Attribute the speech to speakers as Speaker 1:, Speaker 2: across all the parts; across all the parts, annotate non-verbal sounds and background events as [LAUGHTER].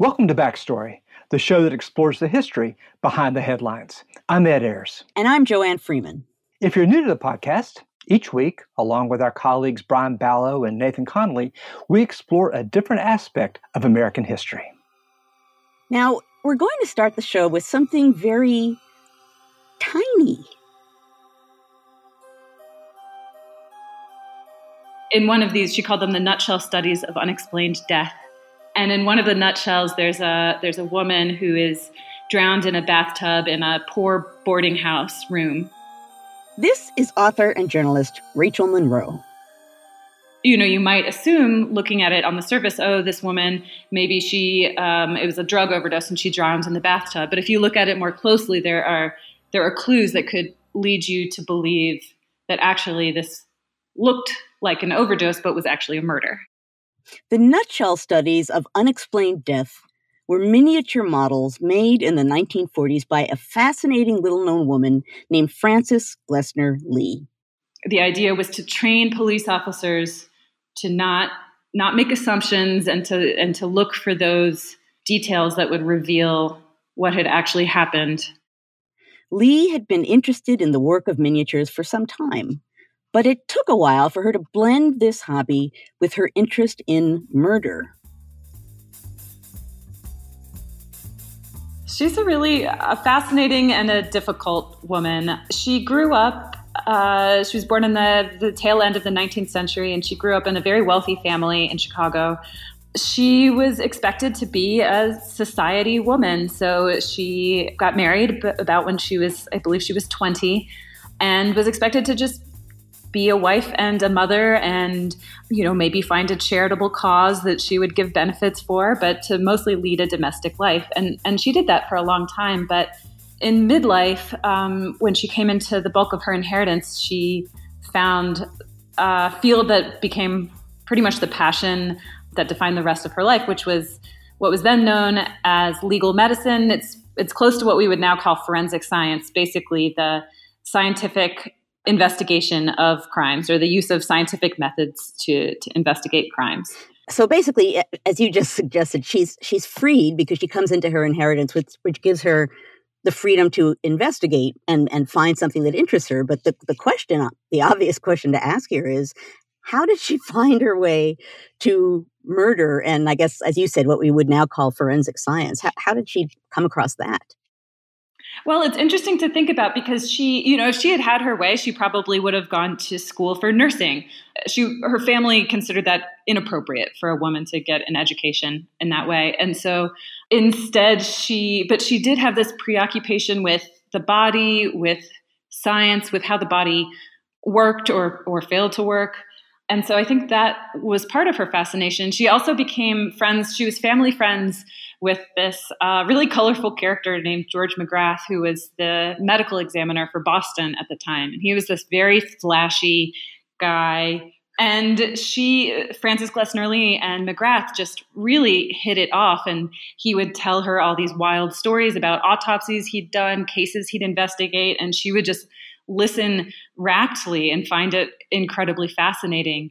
Speaker 1: Welcome to Backstory, the show that explores the history behind the headlines. I'm Ed Ayers.
Speaker 2: And I'm Joanne Freeman.
Speaker 1: If you're new to the podcast, each week, along with our colleagues Brian Balogh and Nathan Connolly, we explore a different aspect of American history.
Speaker 2: Now, we're going to start the show with something very tiny.
Speaker 3: In one of these, she called them the nutshell studies of unexplained death. And in one of the nutshells, there's a there's a woman who is drowned in a bathtub in a poor boarding house room.
Speaker 2: This is author and journalist Rachel Monroe.
Speaker 3: You know, you might assume, looking at it on the surface, oh, this woman, maybe she, um, it was a drug overdose and she drowned in the bathtub. But if you look at it more closely, there are there are clues that could lead you to believe that actually this looked like an overdose, but was actually a murder.
Speaker 2: The nutshell studies of unexplained death were miniature models made in the 1940s by a fascinating little known woman named Frances Glessner Lee.
Speaker 3: The idea was to train police officers to not not make assumptions and to and to look for those details that would reveal what had actually happened.
Speaker 2: Lee had been interested in the work of miniatures for some time. But it took a while for her to blend this hobby with her interest in murder.
Speaker 3: She's a really a fascinating and a difficult woman. She grew up, uh, she was born in the, the tail end of the 19th century, and she grew up in a very wealthy family in Chicago. She was expected to be a society woman. So she got married about when she was, I believe she was 20, and was expected to just be a wife and a mother and you know maybe find a charitable cause that she would give benefits for but to mostly lead a domestic life. And and she did that for a long time but in midlife um, when she came into the bulk of her inheritance she found a field that became pretty much the passion that defined the rest of her life which was what was then known as legal medicine. It's it's close to what we would now call forensic science basically the scientific investigation of crimes or the use of scientific methods to, to investigate crimes.
Speaker 2: So basically, as you just suggested, she's she's freed because she comes into her inheritance, which which gives her the freedom to investigate and and find something that interests her. But the the question, the obvious question to ask here is, how did she [LAUGHS] find her way to murder? And I guess, as you said, what we would now call forensic science. How, how did she come across that?
Speaker 3: Well, it's interesting to think about because she, you know, if she had had her way, she probably would have gone to school for nursing. She, her family considered that inappropriate for a woman to get an education in that way, and so instead, she, but she did have this preoccupation with the body, with science, with how the body worked or or failed to work. And so I think that was part of her fascination. She also became friends, she was family friends with this uh, really colorful character named George Magrath, who was the medical examiner for Boston at the time. And he was this very flashy guy. And she, Frances Glessner Lee and Magrath just really hit it off. And he would tell her all these wild stories about autopsies he'd done, cases he'd investigate. And she would just listen raptly and find it incredibly fascinating.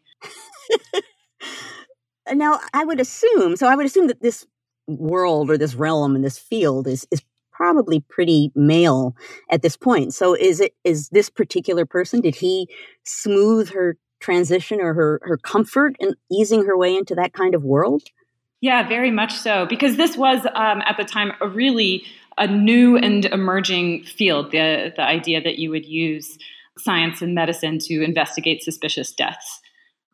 Speaker 3: [LAUGHS]
Speaker 2: now, I would assume, so I would assume that this world or this realm and this field is is probably pretty male at this point. So is it is this particular person did he smooth her transition or her her comfort in easing her way into that kind of world?
Speaker 3: Yeah, very much so. Because this was um, at the time a really a new and emerging field. The the idea that you would use science and medicine to investigate suspicious deaths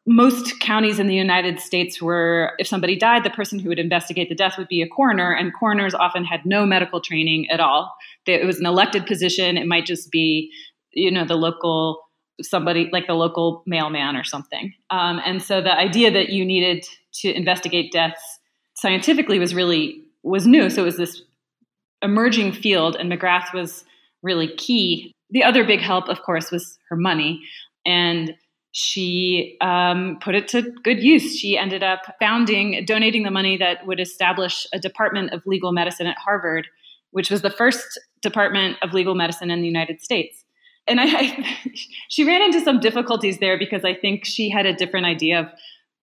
Speaker 3: most counties in the United States were, if somebody died, the person who would investigate the death would be a coroner, and coroners often had no medical training at all. It was an elected position. It might just be, you know, the local somebody like the local mailman or something. Um, and so the idea that you needed to investigate deaths scientifically was really was new. So it was this emerging field, and Magrath was really key. The other big help, of course, was her money and she um, put it to good use. She ended up founding, donating the money that would establish a department of legal medicine at Harvard, which was the first department of legal medicine in the United States. And I, I, [LAUGHS] she ran into some difficulties there because I think she had a different idea of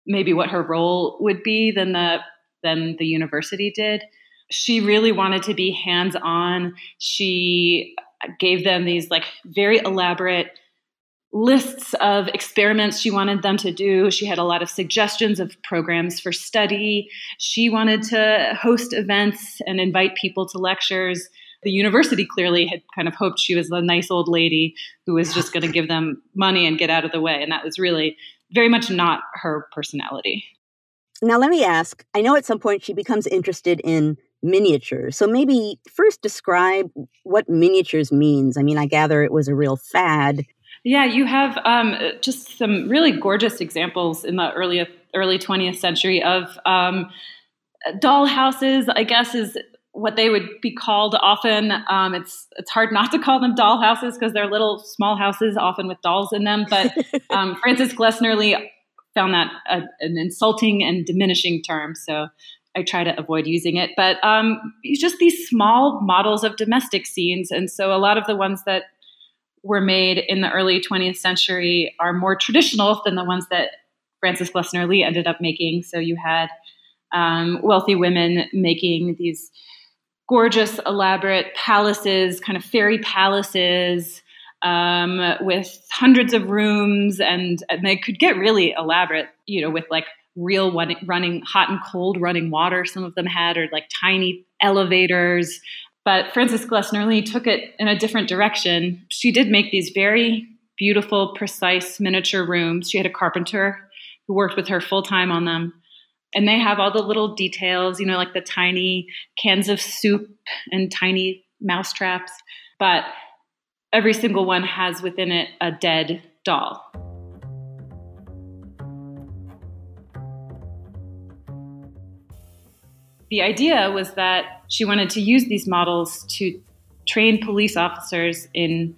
Speaker 3: maybe what her role would be than the than the university did. She really wanted to be hands on. She gave them these like very elaborate lists of experiments she wanted them to do. She had a lot of suggestions of programs for study. She wanted to host events and invite people to lectures. The university clearly had kind of hoped she was a nice old lady who was just going to give them money and get out of the way. And that was really very much not her personality.
Speaker 2: Now, let me ask I know at some point she becomes interested in miniatures. So maybe first describe what miniatures means. I mean, I gather it was a real fad
Speaker 3: yeah, you have um, just some really gorgeous examples in the early early 20th century of um, doll houses. I guess is what they would be called often. Um, it's it's hard not to call them doll houses because they're little small houses, often with dolls in them. But [LAUGHS] um, Frances Glessner Lee found that a, an insulting and diminishing term, so I try to avoid using it. But um, just these small models of domestic scenes, and so a lot of the ones that were made in the early 20th century are more traditional than the ones that Frances Glessner Lee ended up making. So you had um, wealthy women making these gorgeous, elaborate palaces, kind of fairy palaces. Um, with hundreds of rooms, and, and they could get really elaborate, you know, with like real running hot and cold running water. Some of them had, or like tiny elevators. But Frances Glessner Lee took it in a different direction. She did make these very beautiful, precise miniature rooms. She had a carpenter who worked with her full time on them. And they have all the little details, you know, like the tiny cans of soup and tiny mouse traps. But every single one has within it a dead doll. The idea was that she wanted to use these models to train police officers in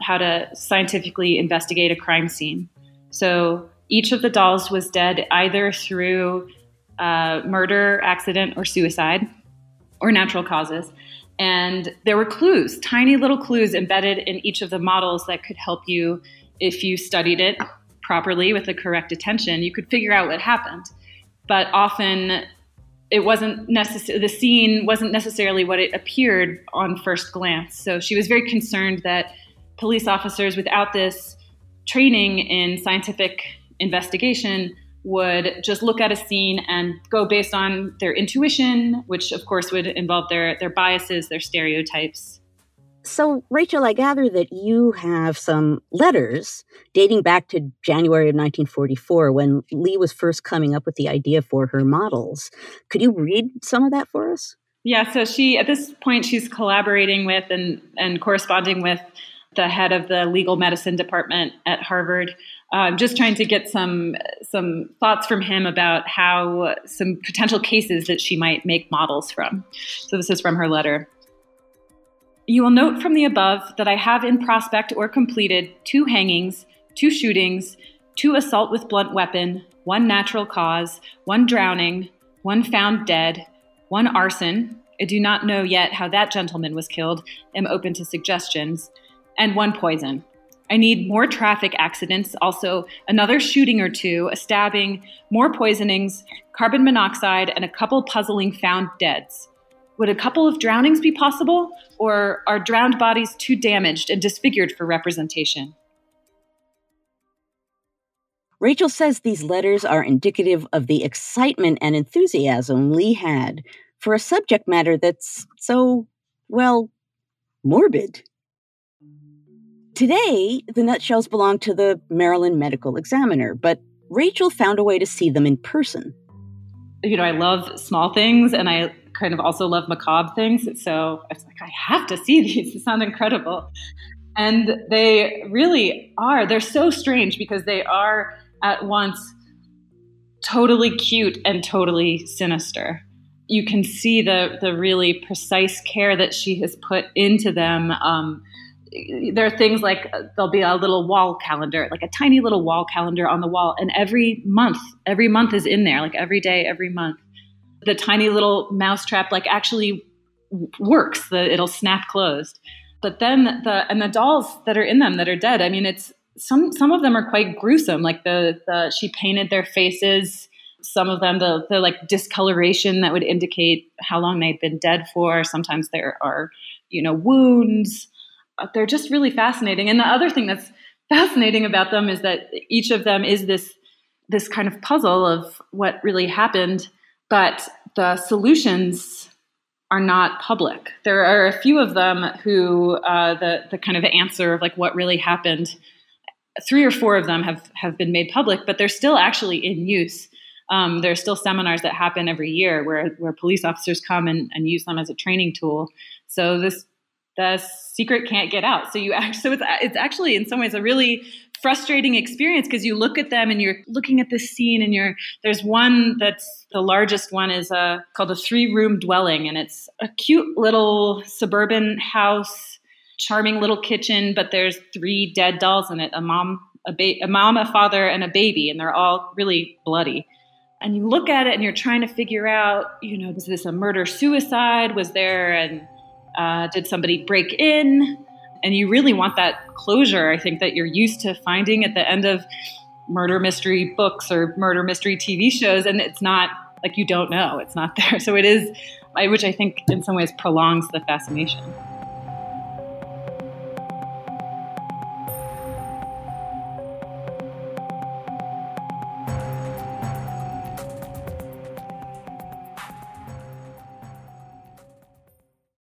Speaker 3: how to scientifically investigate a crime scene. So each of the dolls was dead either through uh, murder, accident, or suicide, or natural causes. And there were clues, tiny little clues embedded in each of the models that could help you if you studied it properly with the correct attention. You could figure out what happened. But often it wasn't necessary the scene wasn't necessarily what it appeared on first glance. So she was very concerned that police officers without this training in scientific investigation would just look at a scene and go based on their intuition which of course would involve their their biases their stereotypes
Speaker 2: so, Rachel, I gather that you have some letters dating back to January of 1944 when Lee was first coming up with the idea for her models. Could you read some of that for us?
Speaker 3: Yeah, so she, at this point, she's collaborating with and, and corresponding with the head of the legal medicine department at Harvard. Um, just trying to get some some thoughts from him about how some potential cases that she might make models from. So this is from her letter. You will note from the above that I have in prospect or completed two hangings, two shootings, two assault with blunt weapon, one natural cause, one drowning, one found dead, one arson. I do not know yet how that gentleman was killed, am open to suggestions, and one poison. I need more traffic accidents, also another shooting or two, a stabbing, more poisonings, carbon monoxide, and a couple puzzling found deads. Would a couple of drownings be possible, or are drowned bodies too damaged and disfigured for representation?
Speaker 2: Rachel says these letters are indicative of the excitement and enthusiasm Lee had for a subject matter that's so, well, morbid. Today, the nutshells belong to the Maryland Medical Examiner, but Rachel found a way to see them in person.
Speaker 3: You know, I love small things and I kind of also love macabre things. So I was like, I have to see [LAUGHS] these. They sound incredible. And they really are. They're so strange because they are at once totally cute and totally sinister. You can see the the really precise care that she has put into them. Um, there are things like there'll be a little wall calendar, like a tiny little wall calendar on the wall, and every month, every month is in there, like every day, every month the tiny little mousetrap like actually works. The, it'll snap closed. But then the and the dolls that are in them that are dead. I mean, it's some some of them are quite gruesome. Like the the she painted their faces some of them, the, the like discoloration that would indicate how long they'd been dead for. Sometimes there are, you know, wounds. They're just really fascinating. And the other thing that's fascinating about them is that each of them is this this kind of puzzle of what really happened, but the solutions are not public. There are a few of them who uh, the the kind of answer of like what really happened. Three or four of them have have been made public, but they're still actually in use. Um, there are still seminars that happen every year where where police officers come and, and use them as a training tool. So this the secret can't get out. So you actually so it's it's actually in some ways a really frustrating experience because you look at them and you're looking at this scene and you're there's one that's the largest one is a called a three room dwelling and it's a cute little suburban house charming little kitchen but there's three dead dolls in it a mom a, ba- a mom a father and a baby and they're all really bloody and you look at it and you're trying to figure out you know was this a murder suicide was there and uh, did somebody break in and you really want that closure, I think, that you're used to finding at the end of murder mystery books or murder mystery TV shows. And it's not like you don't know, it's not [LAUGHS] there. So it is, which I think in some ways prolongs the fascination.